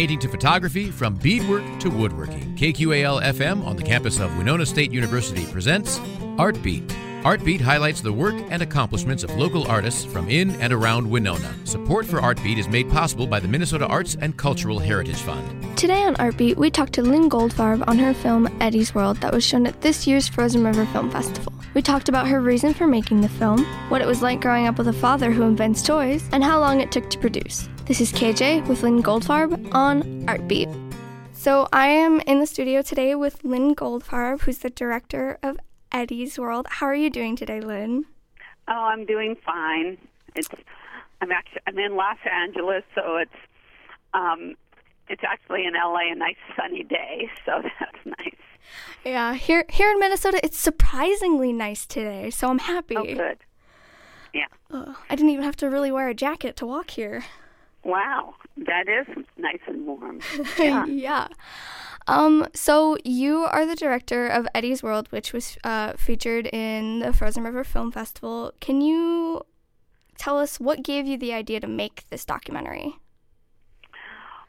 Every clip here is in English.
painting to photography, from beadwork to woodworking. KQAL FM on the campus of Winona State University presents Artbeat. Artbeat highlights the work and accomplishments of local artists from in and around Winona. Support for Artbeat is made possible by the Minnesota Arts and Cultural Heritage Fund. Today on Artbeat, we talked to Lynn Goldfarb on her film Eddie's World that was shown at this year's Frozen River Film Festival. We talked about her reason for making the film, what it was like growing up with a father who invents toys, and how long it took to produce. This is KJ with Lynn Goldfarb on Artbeat. So I am in the studio today with Lynn Goldfarb, who's the director of Eddie's World. How are you doing today, Lynn? Oh, I'm doing fine. It's I'm actually I'm in Los Angeles, so it's um it's actually in LA a nice sunny day, so that's nice. Yeah, here here in Minnesota, it's surprisingly nice today, so I'm happy. Oh, good. Yeah. Uh, I didn't even have to really wear a jacket to walk here. Wow, that is nice and warm. Yeah. yeah. Um, so you are the director of Eddie's World, which was uh, featured in the Frozen River Film Festival. Can you tell us what gave you the idea to make this documentary?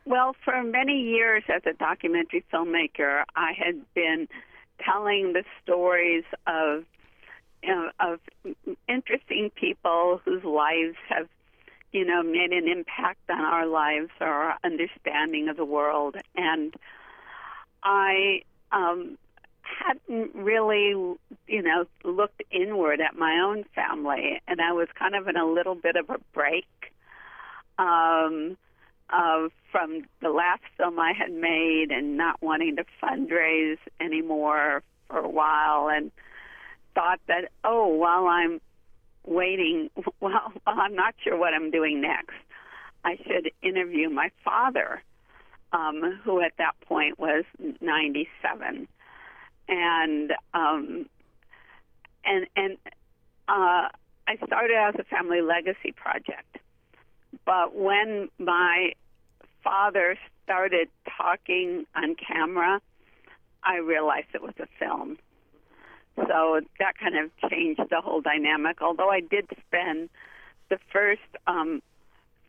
Well, for many years as a documentary filmmaker, I had been telling the stories of you know, of interesting people whose lives have, you know, made an impact on our lives or our understanding of the world. And I um, hadn't really, you know, looked inward at my own family, and I was kind of in a little bit of a break. Um, uh, from the last film I had made and not wanting to fundraise anymore for a while and thought that, oh, while I'm waiting, well, I'm not sure what I'm doing next, I should interview my father, um, who at that point was 97. And, um, and, and, uh, I started as a family legacy project. But when my father started talking on camera, I realized it was a film. So that kind of changed the whole dynamic. Although I did spend the first um,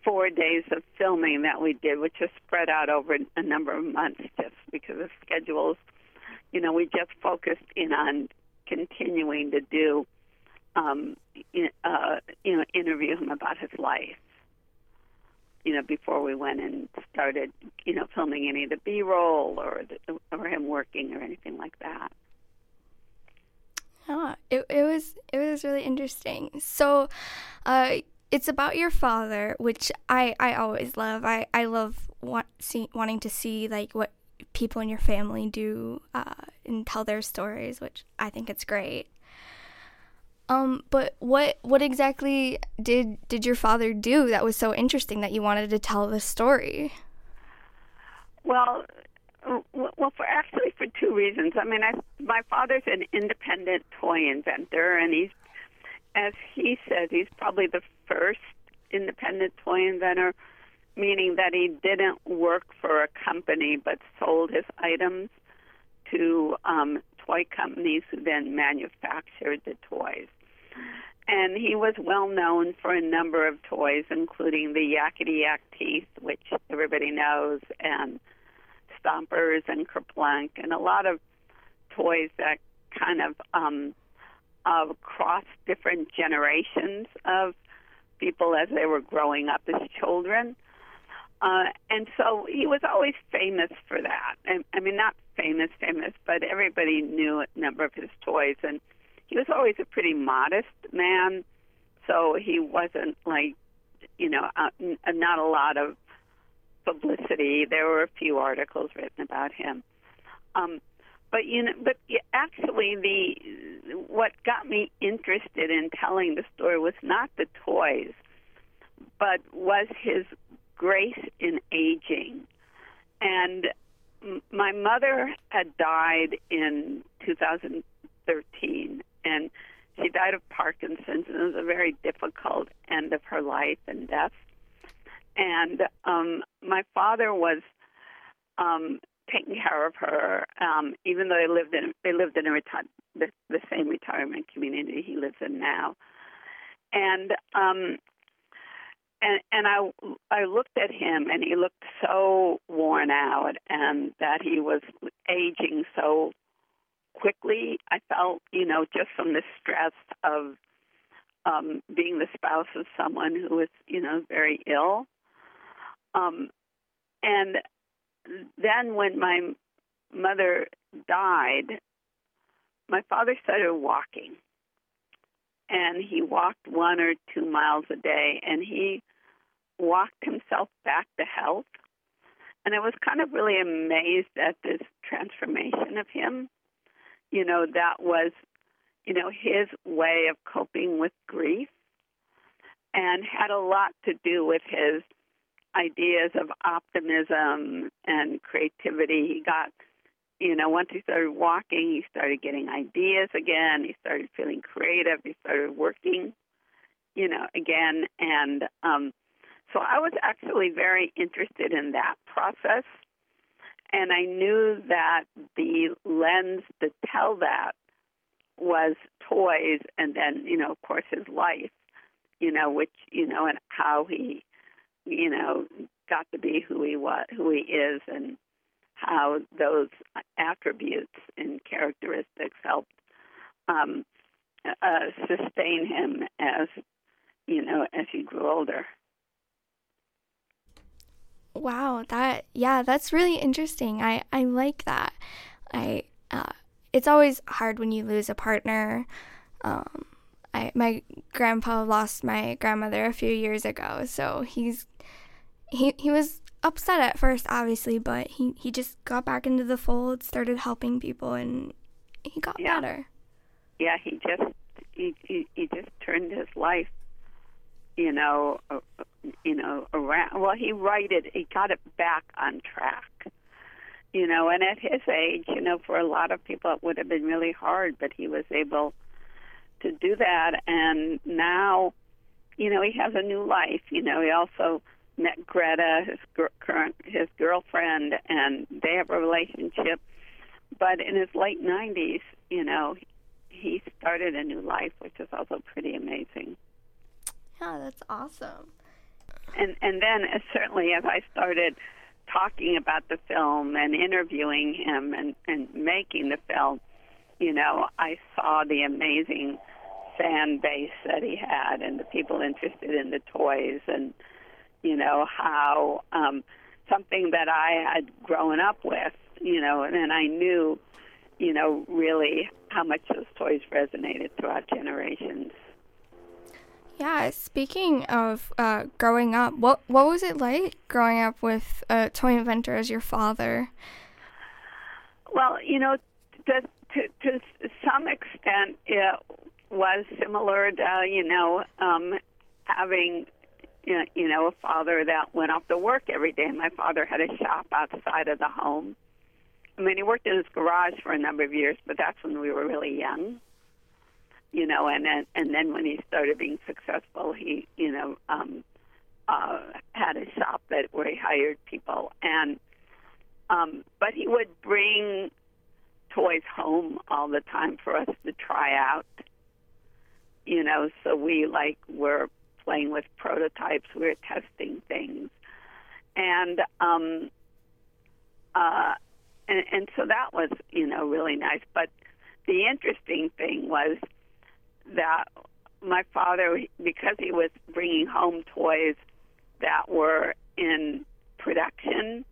four days of filming that we did, which was spread out over a number of months just because of schedules, you know, we just focused in on continuing to do, um, uh, you know, interview him about his life you know, before we went and started, you know, filming any of the B-roll or the, or him working or anything like that. Yeah, it it was it was really interesting. So, uh, it's about your father, which I I always love. I I love want, see, wanting to see like what people in your family do uh, and tell their stories, which I think it's great. Um, but what what exactly did did your father do that was so interesting that you wanted to tell this story? Well, well, for actually for two reasons. I mean, I, my father's an independent toy inventor, and he's, as he says, he's probably the first independent toy inventor, meaning that he didn't work for a company but sold his items to um, toy companies who then manufactured the toys. And he was well known for a number of toys, including the Yakety Yak teeth, which everybody knows, and Stompers and Kerplunk, and a lot of toys that kind of um, uh, crossed different generations of people as they were growing up as children. Uh, and so he was always famous for that. And, I mean, not famous, famous, but everybody knew a number of his toys. And he was always a pretty modest man, so he wasn't like, you know, uh, not a lot of publicity. There were a few articles written about him. Um, but you know, but actually, the what got me interested in telling the story was not the toys, but was his grace in aging. And my mother had died in 2013, and she died of Parkinson's, and it was a very difficult end of her life and death. And um, my father was um, taking care of her, um, even though they lived in they lived in a reti- the, the same retirement community he lives in now. And um, and and I I looked at him and he looked so worn out and that he was aging so quickly. I felt, you know, just from the stress of um being the spouse of someone who was, you know, very ill. Um and then when my mother died, my father started walking. And he walked one or two miles a day, and he walked himself back to health. And I was kind of really amazed at this transformation of him. You know, that was, you know, his way of coping with grief and had a lot to do with his ideas of optimism and creativity. He got, you know, once he started walking, he started getting ideas again. He started feeling creative. He started working, you know, again. And um, so I was actually very interested in that process. And I knew that the lens to tell that was toys and then, you know, of course, his life, you know, which, you know, and how he you know, got to be who he was, who he is, and how those attributes and characteristics helped um, uh, sustain him as you know as he grew older. Wow, that yeah, that's really interesting. I I like that. I uh, it's always hard when you lose a partner. Um, I my grandpa lost my grandmother a few years ago, so he's he he was upset at first, obviously, but he he just got back into the fold, started helping people, and he got yeah. better. Yeah, he just he, he he just turned his life, you know, uh, you know, around. Well, he righted, he got it back on track. You know, and at his age, you know, for a lot of people it would have been really hard, but he was able to do that, and now, you know, he has a new life. You know, he also met Greta, his current his girlfriend, and they have a relationship. But in his late 90s, you know, he started a new life, which is also pretty amazing. Yeah, that's awesome. And and then uh, certainly as I started talking about the film and interviewing him and and making the film, you know, I saw the amazing fan base that he had and the people interested in the toys and you know, how um, something that I had grown up with, you know, and, and I knew, you know, really how much those toys resonated throughout generations. Yeah, speaking of uh, growing up, what what was it like growing up with a toy inventor as your father? Well, you know, to to, to some extent, it was similar to you know um, having you know, a father that went off to work every day. My father had a shop outside of the home. I mean, he worked in his garage for a number of years, but that's when we were really young. You know, and then and then when he started being successful, he you know um, uh, had a shop that where he hired people, and um, but he would bring toys home all the time for us to try out. You know, so we like were playing with prototypes. We were testing things, and um, uh, and, and so that was you know really nice. But the interesting thing was that my father, because he was bringing home toys that were in production,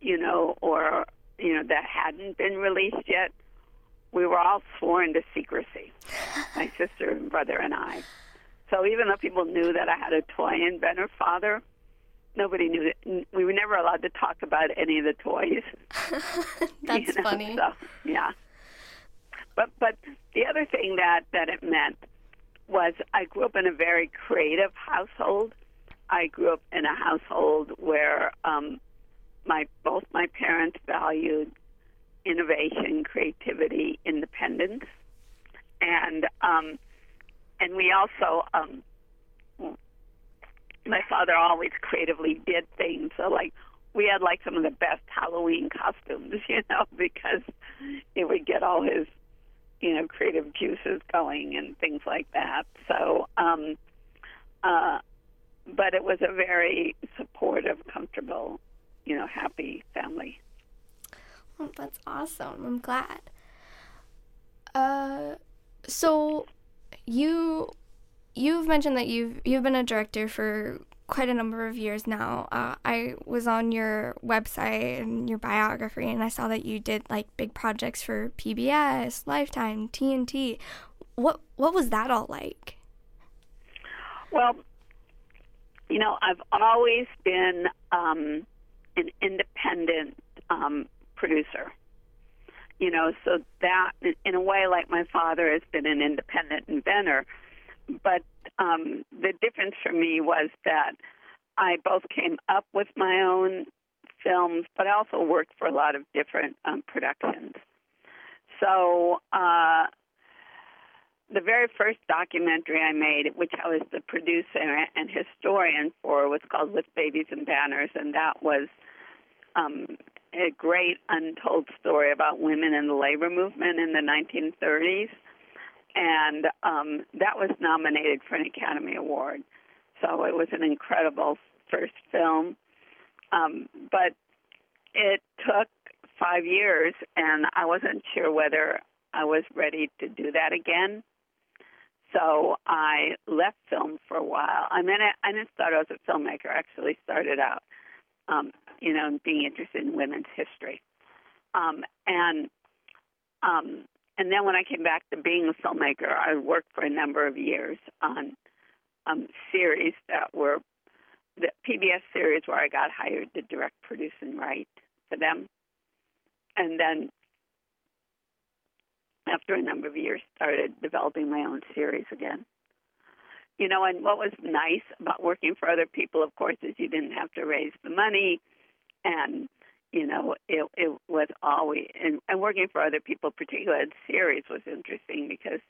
you know, or you know that hadn't been released yet, we were all sworn to secrecy. My sister and brother and I. So even though people knew that I had a toy inventor father, nobody knew that we were never allowed to talk about any of the toys. That's you know? funny. So, yeah. But but the other thing that that it meant was I grew up in a very creative household. I grew up in a household where um, my both my parents valued innovation, creativity, independence, and um, and we also um my father always creatively did things. So like we had like some of the best halloween costumes you know because it would get all his you know creative juices going and things like that. So um uh but it was a very supportive, comfortable, you know, happy family. Oh, that's awesome. I'm glad. Uh, so you you've mentioned that you've you've been a director for quite a number of years now. Uh, I was on your website and your biography, and I saw that you did like big projects for PBS, Lifetime, TNT. What what was that all like? Well, you know, I've always been um, an independent um, producer. You know, so that in a way, like my father has been an independent inventor, but um, the difference for me was that I both came up with my own films, but I also worked for a lot of different um, productions. So uh, the very first documentary I made, which I was the producer and historian for, was called With Babies and Banners, and that was um, a great untold story about women in the labor movement in the 1930s. And um, that was nominated for an Academy Award. So it was an incredible first film. Um, but it took five years, and I wasn't sure whether I was ready to do that again. So I left film for a while. I mean, I, I didn't start out as a filmmaker. I actually started out um, you know, and being interested in women's history. Um, and um, and then when I came back to being a filmmaker, I worked for a number of years on um, series that were the PBS series where I got hired to direct, produce, and write for them. And then after a number of years, started developing my own series again. You know, and what was nice about working for other people, of course, is you didn't have to raise the money, and you know, it it was always and, and working for other people, particularly in series, was interesting because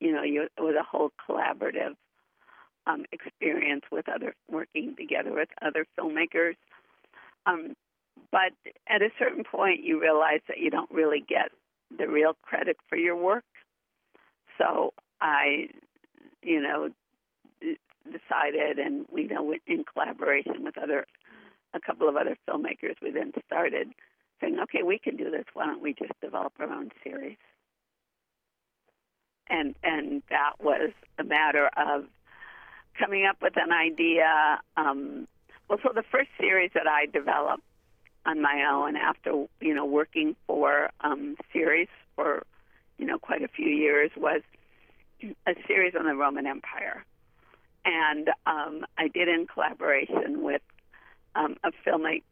you know you it was a whole collaborative um, experience with other working together with other filmmakers. Um, but at a certain point, you realize that you don't really get the real credit for your work. So I, you know, decided, and we know in collaboration with other a couple of other filmmakers, we then started saying, okay, we can do this. Why don't we just develop our own series? And and that was a matter of coming up with an idea. Um, well, so the first series that I developed on my own after you know working for um, series for you know quite a few years was a series on the Roman Empire and um, I did in collaboration with um, a filmmaker,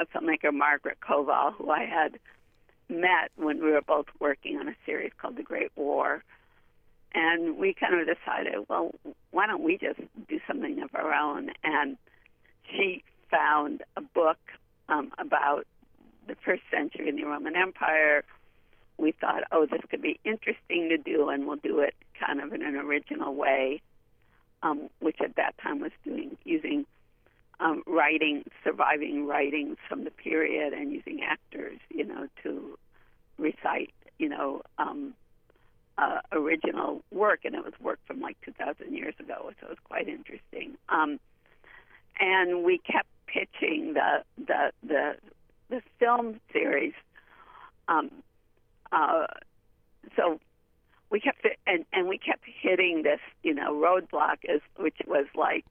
a filmmaker Margaret Koval, who I had met when we were both working on a series called The Great War, and we kind of decided, well, why don't we just do something of our own? And she found a book um, about the first century in the Roman Empire. We thought, oh, this could be interesting to do, and we'll do it kind of in an original way um, which at that time was doing using um, writing, surviving writings from the period, and using actors, you know, to recite, you know, um, uh, original work, and it was work from like 2,000 years ago, so it was quite interesting. Um, and we kept pitching the the the, the film series. Um, uh, so we kept and and we kept hitting this you know roadblock as which was like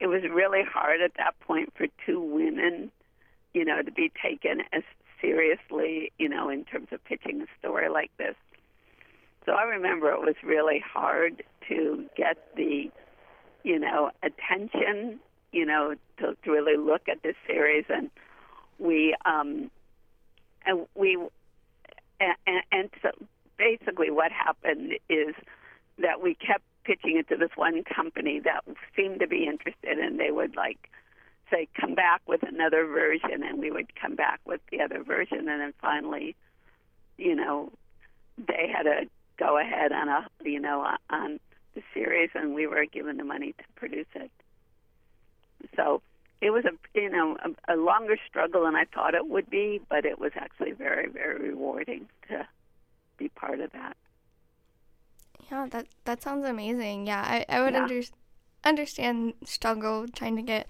it was really hard at that point for two women you know to be taken as seriously you know in terms of pitching a story like this. So i remember it was really hard to get the you know attention you know to, to really look at this series. And we um and we and, and so basically what happened is that we kept pitching it to this one company that seemed to be interested and they would like say come back with another version and we would come back with the other version and then finally you know they had a go ahead on a you know on the series and we were given the money to produce it. So it was a you know a, a longer struggle than I thought it would be but it was actually very very rewarding to be part of that. Yeah, that that sounds amazing. Yeah, I, I would yeah. under, understand struggle trying to get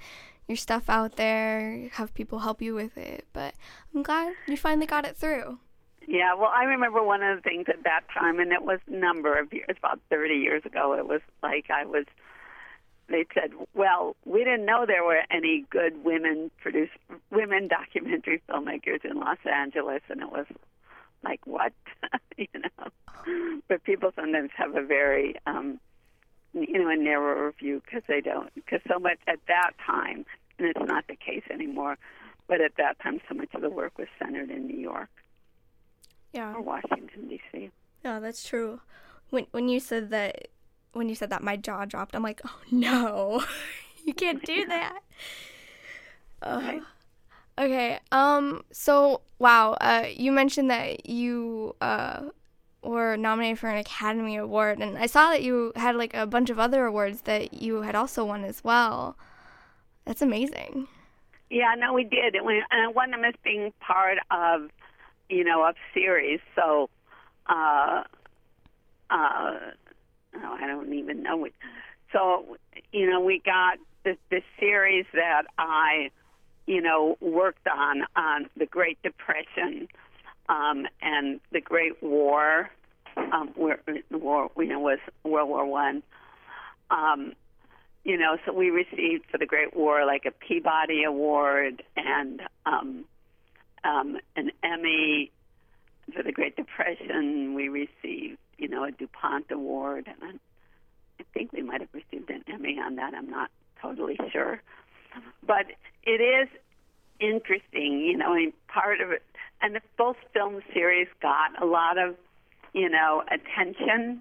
your stuff out there, have people help you with it. But I'm glad you finally got it through. Yeah, well, I remember one of the things at that time, and it was a number of years, about 30 years ago. It was like I was. They said, "Well, we didn't know there were any good women produce women documentary filmmakers in Los Angeles," and it was like, "What?" you know. But people sometimes have a very, um, you know, a narrower view because they don't, because so much at that time, and it's not the case anymore. But at that time, so much of the work was centered in New York Yeah. or Washington D.C. Yeah, that's true. When when you said that when you said that my jaw dropped. I'm like, "Oh no. you can't do that." Uh, Right. Okay. Um so wow, uh you mentioned that you uh were nominated for an Academy Award and I saw that you had like a bunch of other awards that you had also won as well. That's amazing. Yeah, no, we did. And, we, and won them being part of, you know, of series. So, uh, uh, oh, I don't even know. So, you know, we got this, this series that I, you know, worked on on the Great Depression um, and the Great War, um, where war, you know, was World War One. Um, you know, so we received for the Great War like a Peabody Award and um, um, an Emmy for the Great Depression. We received, you know, a DuPont Award, and I think we might have received an Emmy on that. I'm not totally sure, but it is interesting, you know. Mean, part of it, and the both film series got a lot of, you know, attention,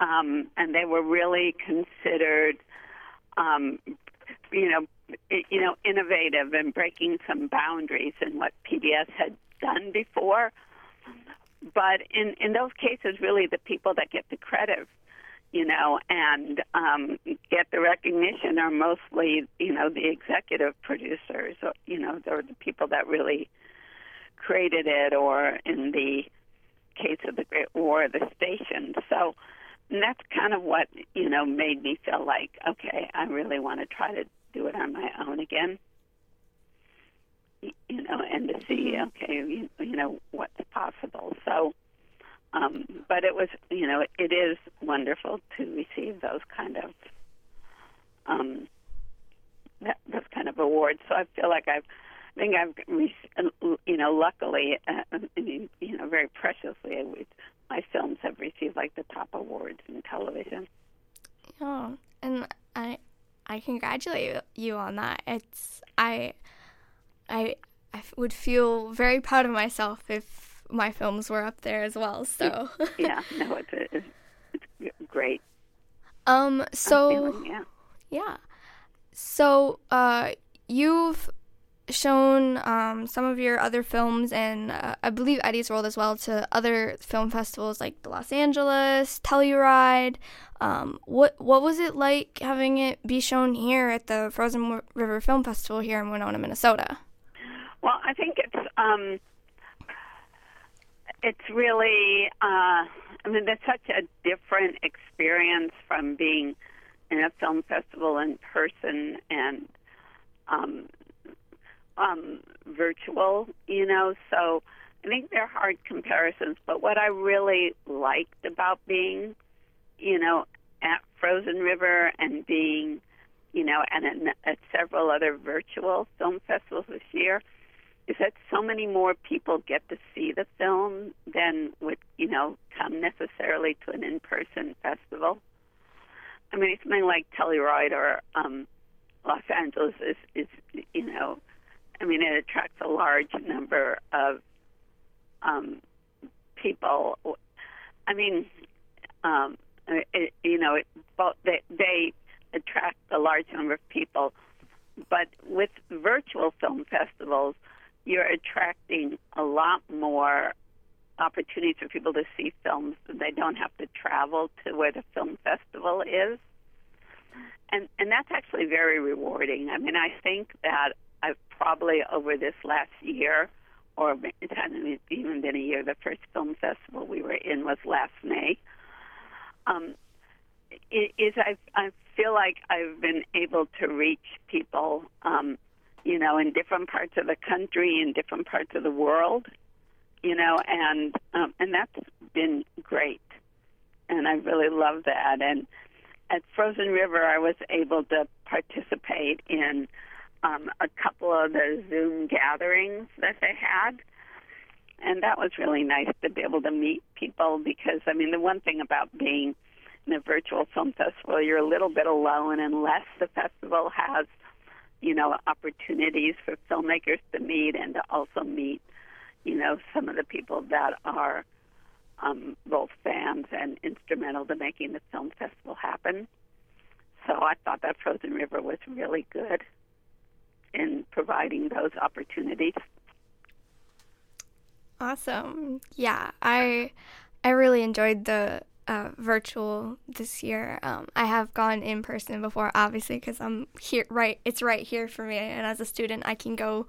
um, and they were really considered um, you know, you know, innovative and breaking some boundaries in what PBS had done before. But in in those cases, really, the people that get the credit, you know, and um, get the recognition are mostly, you know, the executive producers. Or, you know, they're the people that really created it, or in the case of the Great War, the station. So and that's kind of what you know made me feel like okay i really want to try to do it on my own again you know and to see okay you, you know what's possible so um but it was you know it is wonderful to receive those kind of um that, those kind of awards so i feel like i've I think I've, you know, luckily, uh, I mean, you know, very preciously, my films have received like the top awards in television. Oh, and I I congratulate you on that. It's I I I would feel very proud of myself if my films were up there as well. So Yeah, no, it's, it's, it's great. um so feeling, yeah. yeah. So uh you've shown um, some of your other films and uh, I believe Eddie's World as well to other film festivals like the Los Angeles, Telluride. Um, what what was it like having it be shown here at the Frozen River Film Festival here in Winona, Minnesota? Well, I think it's um, it's really. Uh, I mean, it's such a different experience from being in a film festival in person and um, um, virtual. You know, so I think they're hard comparisons. But what I really liked about being, you know, at Frozen River and being, you know, and at, at several other virtual film festivals this year is that so many more people get to see the film than would, you know, come necessarily to an in-person festival. I mean, something like Telluride or um, Los Angeles is, is, you know, I mean, it attracts a large number of um, people. I mean, um, it, you know, it, they, they attract a large number of people, but with virtual film festivals, you're attracting a lot more opportunities for people to see films. They don't have to travel to where the film festival is, and and that's actually very rewarding. I mean, I think that I've probably over this last year, or it hasn't even been a year. The first film festival we were in was last May. Um, i- is I've I've feel like I've been able to reach people, um, you know, in different parts of the country, in different parts of the world, you know, and um, and that's been great, and I really love that. And at Frozen River, I was able to participate in um, a couple of the Zoom gatherings that they had. And that was really nice to be able to meet people because, I mean, the one thing about being in a virtual film festival, you're a little bit alone unless the festival has, you know, opportunities for filmmakers to meet and to also meet, you know, some of the people that are um, both fans and instrumental to making the film festival happen. So I thought that Frozen River was really good in providing those opportunities. Awesome. Yeah, I I really enjoyed the uh, virtual this year. Um, I have gone in person before, obviously, because I'm here. Right, it's right here for me, and as a student, I can go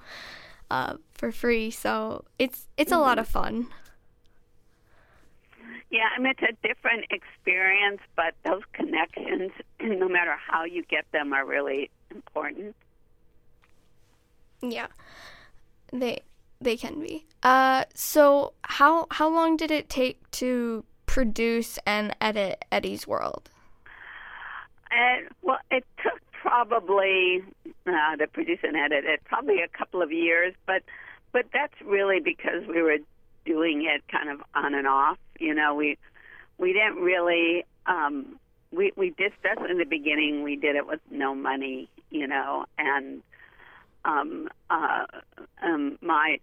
uh, for free. So it's it's a lot of fun. Yeah, I mean it's a different experience, but those connections, no matter how you get them, are really important. Yeah, they they can be. Uh, so how how long did it take to produce and edit Eddie's World? Uh, well, it took probably uh, to produce and edit it probably a couple of years, but but that's really because we were doing it kind of on and off. You know, we we didn't really um, we we just in the beginning we did it with no money. You know, and um, uh, um, my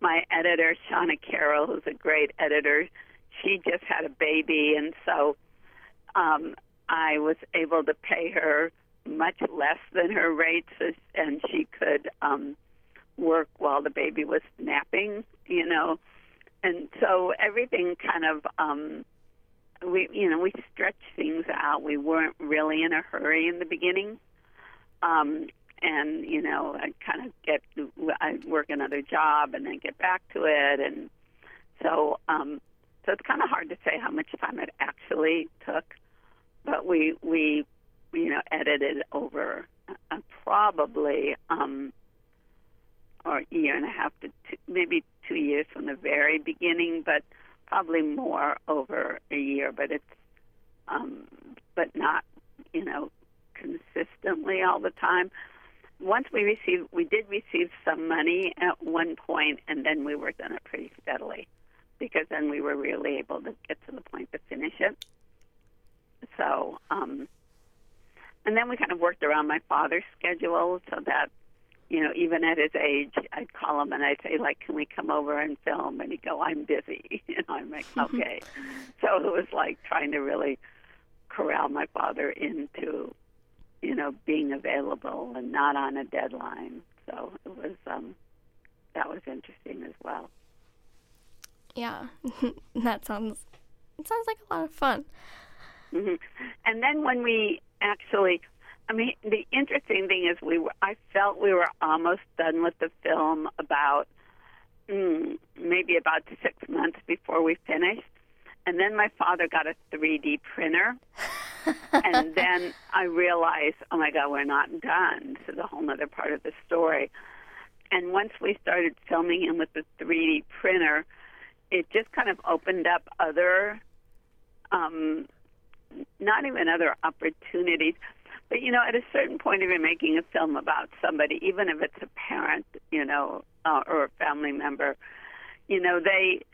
my editor, Shauna Carroll, who's a great editor, she just had a baby, and so um, I was able to pay her much less than her rates, and she could um, work while the baby was napping, you know. And so everything kind of um, we you know we stretched things out. We weren't really in a hurry in the beginning. Um, and you know I kind of get I work another job and then get back to it, and so um, so it's kind of hard to say how much time it actually took, but we we you know edited over uh, probably um, or a year and a half to two, maybe two years from the very beginning, but probably more over a year. But it's um, but not you know consistently all the time once we received, we did receive some money at one point, and then we worked on it pretty steadily, because then we were really able to get to the point to finish it. So, um, and then we kind of worked around my father's schedule, so that you know, even at his age, I'd call him and I'd say, like, can we come over and film? And he'd go, I'm busy. You know, I'm like, okay. so it was like trying to really corral my father into you know, being available and not on a deadline. So it was um, that was interesting as well. Yeah, that sounds it sounds like a lot of fun. Mm-hmm. And then when we actually, I mean, the interesting thing is we were, I felt we were almost done with the film about mm, maybe about six months before we finished, and then my father got a 3D printer. and then I realized, oh my God, we're not done. This is a whole other part of the story. And once we started filming him with the 3D printer, it just kind of opened up other, um, not even other opportunities, but you know, at a certain point, if you're making a film about somebody, even if it's a parent, you know, uh, or a family member, you know, they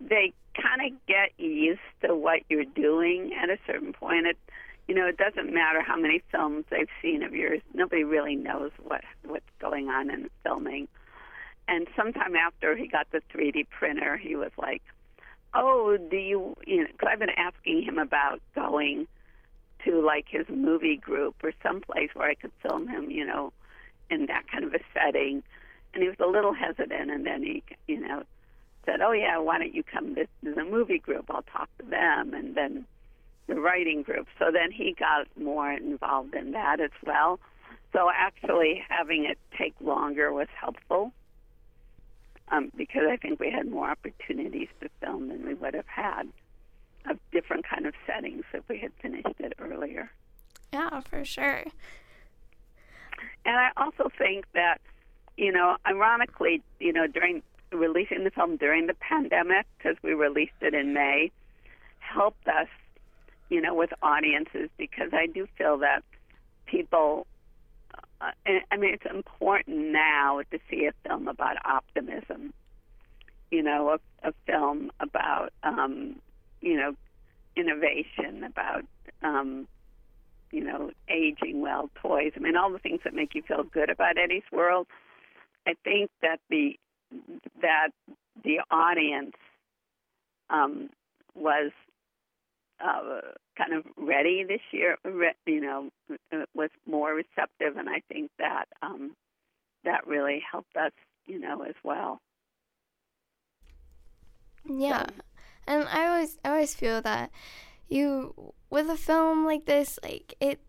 they kind of get used to what you're doing at a certain point. It, you know, it doesn't matter how many films they've seen of yours. Nobody really knows what what's going on in filming. And sometime after he got the 3D printer, he was like, "Oh, do you?" You know, because I've been asking him about going to like his movie group or someplace where I could film him, you know, in that kind of a setting. And he was a little hesitant, and then he, you know, said, "Oh yeah, why don't you come to the movie group? I'll talk to them." And then the writing group. So then he got more involved in that as well. So actually, having it take longer was helpful um, because I think we had more opportunities to film than we would have had of different kind of settings if we had finished it earlier. Yeah, for sure. And I also think that, you know, ironically, you know, during releasing the film during the pandemic, because we released it in May, helped us, you know, with audiences because I do feel that people, I mean, it's important now to see a film about optimism, you know, a, a film about, um, you know, innovation, about, um, you know, aging well, toys. I mean, all the things that make you feel good about Eddie's World. I think that the that the audience um, was uh, kind of ready this year. You know, was more receptive, and I think that um, that really helped us. You know, as well. Yeah, so. and I always I always feel that you with a film like this, like it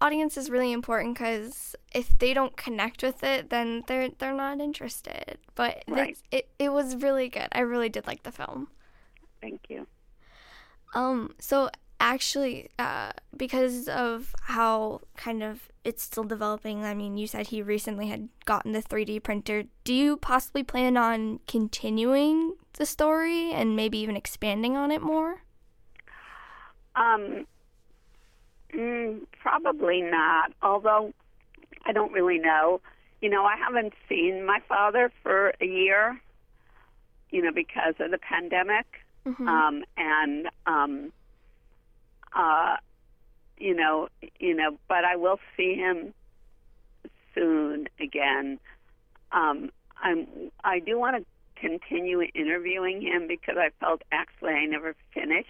audience is really important because if they don't connect with it, then they're they're not interested. But right. it it was really good. I really did like the film. Thank you. Um. So actually, uh, because of how kind of it's still developing. I mean, you said he recently had gotten the 3D printer. Do you possibly plan on continuing the story and maybe even expanding on it more? Um, mm, probably not. Although I don't really know. You know, I haven't seen my father for a year. You know, because of the pandemic, mm-hmm. um, and um, uh, you know, you know, but I will see him soon again. Um, I'm. I do want to continue interviewing him because I felt actually I never finished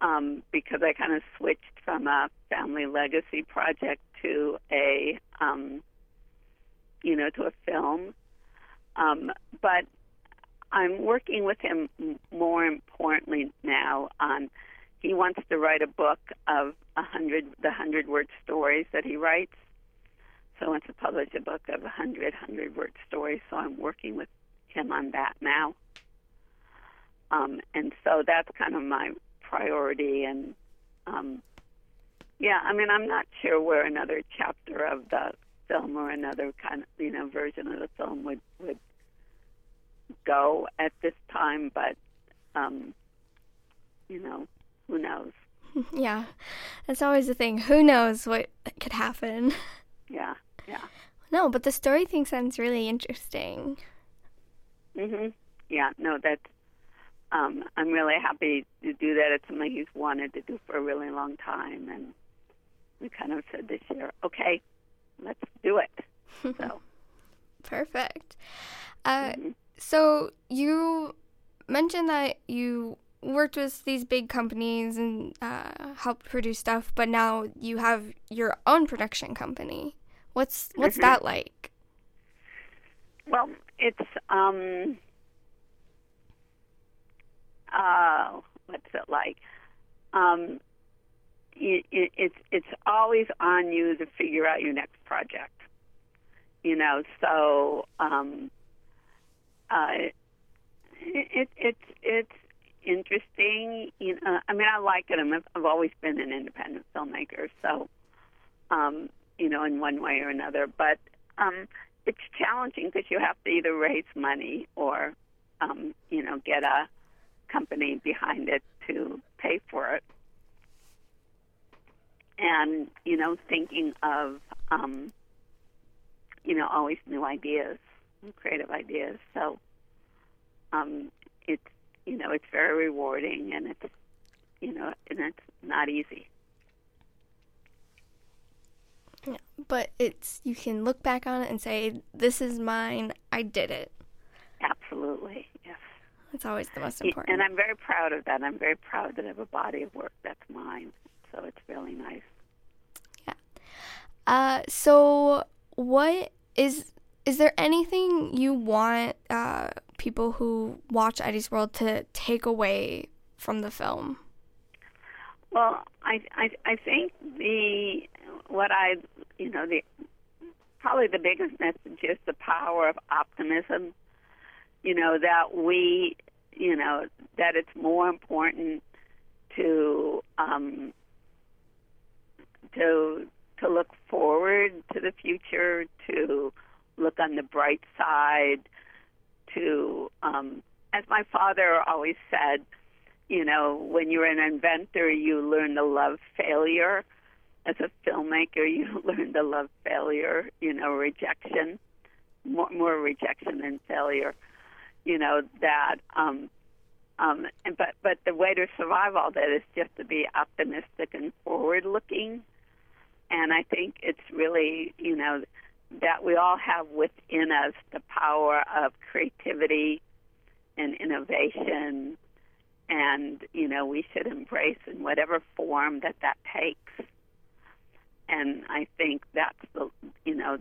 um, because I kind of switched from a family legacy project to a, um, you know, to a film. Um, but I'm working with him more importantly now on. He wants to write a book of a hundred, the hundred word stories that he writes. So he wants to publish a book of a hundred hundred word stories. So I'm working with him on that now. Um, and so that's kind of my priority and um yeah i mean i'm not sure where another chapter of the film or another kind of you know version of the film would would go at this time but um you know who knows yeah that's always the thing who knows what could happen yeah yeah no but the story thing sounds really interesting mhm yeah no that's um, I'm really happy to do that. It's something he's wanted to do for a really long time, and we kind of said this year, okay, let's do it. So perfect. Uh, mm-hmm. So you mentioned that you worked with these big companies and uh, helped produce stuff, but now you have your own production company. What's what's mm-hmm. that like? Well, it's um, uh, what's it like? Um, it, it, it's it's always on you to figure out your next project. You know, so um, uh, it, it it's it's interesting. You know, I mean, I like it. I've, I've always been an independent filmmaker, so um, you know, in one way or another. But um, it's challenging because you have to either raise money or um, you know get a company behind it to pay for it. And, you know, thinking of, um, you know, always new ideas, creative ideas. So um, it's, you know, it's very rewarding and it's, you know, and it's not easy. Yeah, but it's you can look back on it and say, "This is mine. I did it." Absolutely, yes. It's always the most important. And I'm very proud of that. I'm very proud that I have a body of work that's mine. So it's really nice. Yeah. Uh, so what is is there anything you want uh, people who watch Eddie's World to take away from the film? Well, I, I I think the what I you know the probably the biggest message is the power of optimism you know that we you know that it's more important to um to to look forward to the future, to look on the bright side, to um, as my father always said, you know, when you're an inventor, you learn to love failure. As a filmmaker, you learn to love failure, you know, rejection, more, more rejection than failure. You know that, um, um, and, but but the way to survive all that is just to be optimistic and forward-looking. And I think it's really, you know, that we all have within us the power of creativity and innovation. And you know we should embrace in whatever form that that takes. And i think that's the you know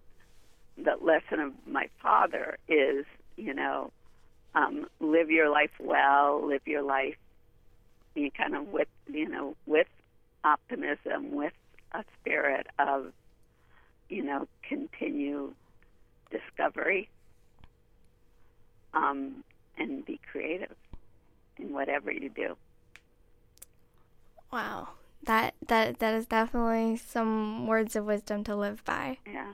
the lesson of my father is you know um live your life well live your life you kind of with you know with optimism with a spirit of you know continue discovery um and be creative in whatever you do. Wow. That that that is definitely some words of wisdom to live by. Yeah.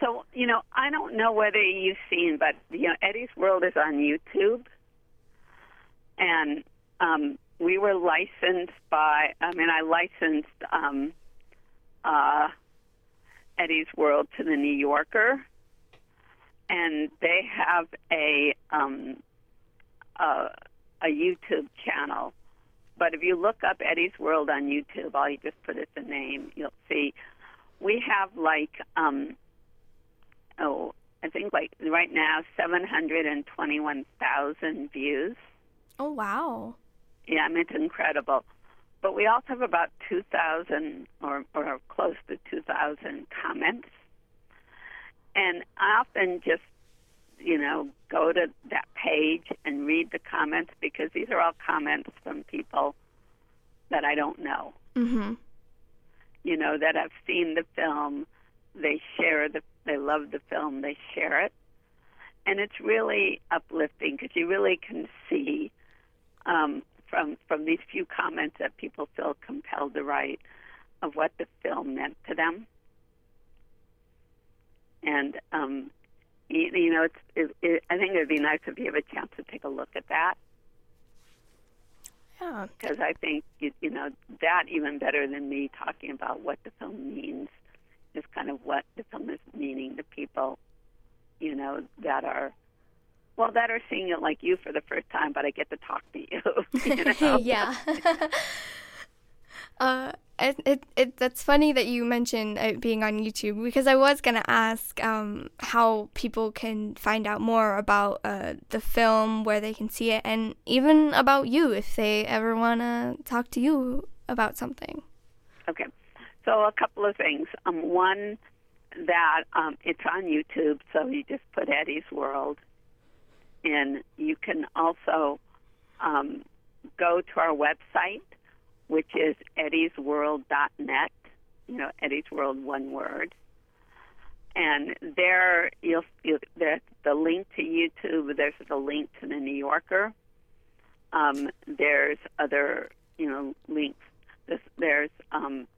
So, you know, I don't know whether you've seen, but you know, Eddie's World is on YouTube. And um we were licensed by I mean I licensed um uh Eddie's World to the New Yorker and they have a um a, a YouTube channel. But if you look up Eddie's World on YouTube, all you just put is the name, you'll see we have like um oh I think like right now seven hundred and twenty one thousand views. Oh wow. Yeah, I mean it's incredible. But we also have about two thousand or or close to two thousand comments. And I often just you know, go to that page and read the comments because these are all comments from people that I don't know. Mhm. You know, that have seen the film, they share the they love the film, they share it. And it's really uplifting because you really can see um, from from these few comments that people feel compelled to write of what the film meant to them. And um, you, you know, it's. It, it, I think it would be nice if you have a chance to take a look at that Yeah. because I think you, you know that even better than me talking about what the film means is kind of what the film is meaning to people, you know, that are well that are seeing it like you for the first time, but I get to talk to you. you know? yeah. uh, it, it, it, that's funny that you mentioned it being on YouTube because I was going to ask um, how people can find out more about uh, the film, where they can see it, and even about you if they ever want to talk to you about something. Okay. So a couple of things. Um, one that um, it's on YouTube, so you just put Eddie's World, and you can also um, go to our website, which is eddiesworld.net. You know, Eddie's World, one word. And there, you'll, you'll there's the link to YouTube. There's the link to the New Yorker. Um, there's other, you know, links. There's, there's um,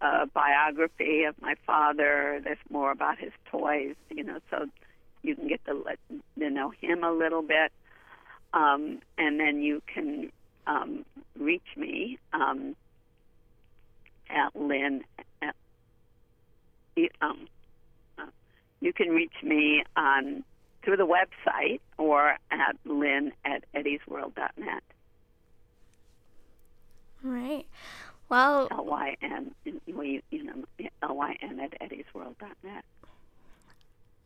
a biography of my father. There's more about his toys, you know, so you can get to let to know him a little bit, um, and then you can um, reach me um, at Lynn. At, um, uh, you can reach me on through the website or at Lynn at eddiesworld.net. All right. Well, L Y N, we you know, L Y N at eddiesworld.net.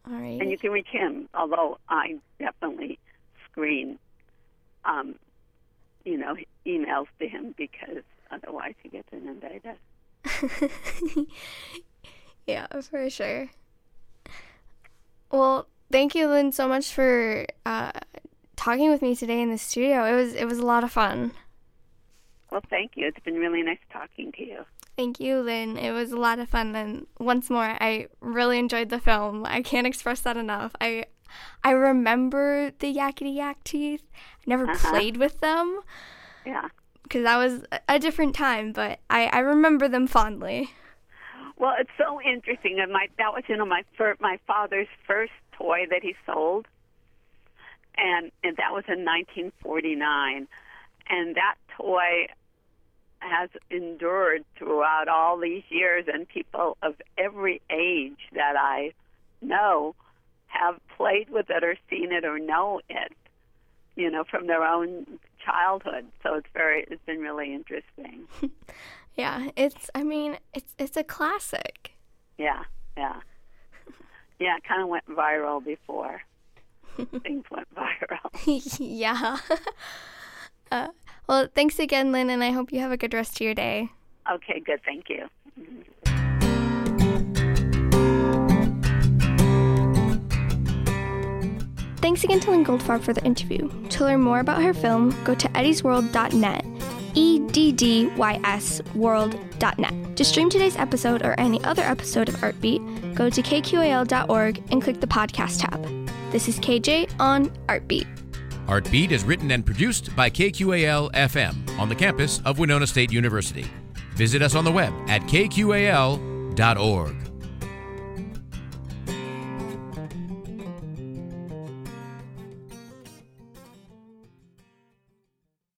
all right. And you can reach him, although I definitely screen, um, you know, emails to him because otherwise he gets inundated. yeah, for sure. Well, thank you, Lynn, so much for uh, talking with me today in the studio. It was it was a lot of fun. Well, thank you. It's been really nice talking to you. Thank you, Lynn. It was a lot of fun, and once more, I really enjoyed the film. I can't express that enough. I I remember the yakety yak teeth. I never Uh-huh. played with them Yeah. because that was a- different time, but I I remember them fondly. Well, it's so interesting. And my that was you know my fir- my father's first toy that he sold, and and that was in 1949, and that toy has endured throughout all these years, and people of every age that I know have played with it or seen it or know it, you know, from their own childhood. So it's very, it's been really interesting. yeah, it's. I mean, it's it's a classic. Yeah, yeah, yeah. It kind of went viral before things went viral. yeah. uh, well, thanks again, Lynn, and I hope you have a good rest of your day. Okay, good. Thank you. Thanks again to Lynn Goldfarb for the interview. To learn more about her film, go to eddiesworld.net. E D D Y S world.net. To stream today's episode or any other episode of Artbeat, go to kqal.org and click the podcast tab. This is KJ on Artbeat. Artbeat is written and produced by KQAL FM on the campus of Winona State University. Visit us on the web at kqal.org.